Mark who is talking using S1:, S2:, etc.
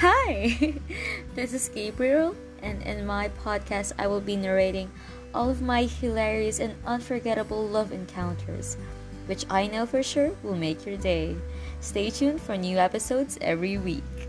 S1: Hi! this is Gabriel, and in my podcast, I will be narrating all of my hilarious and unforgettable love encounters, which I know for sure will make your day. Stay tuned for new episodes every week.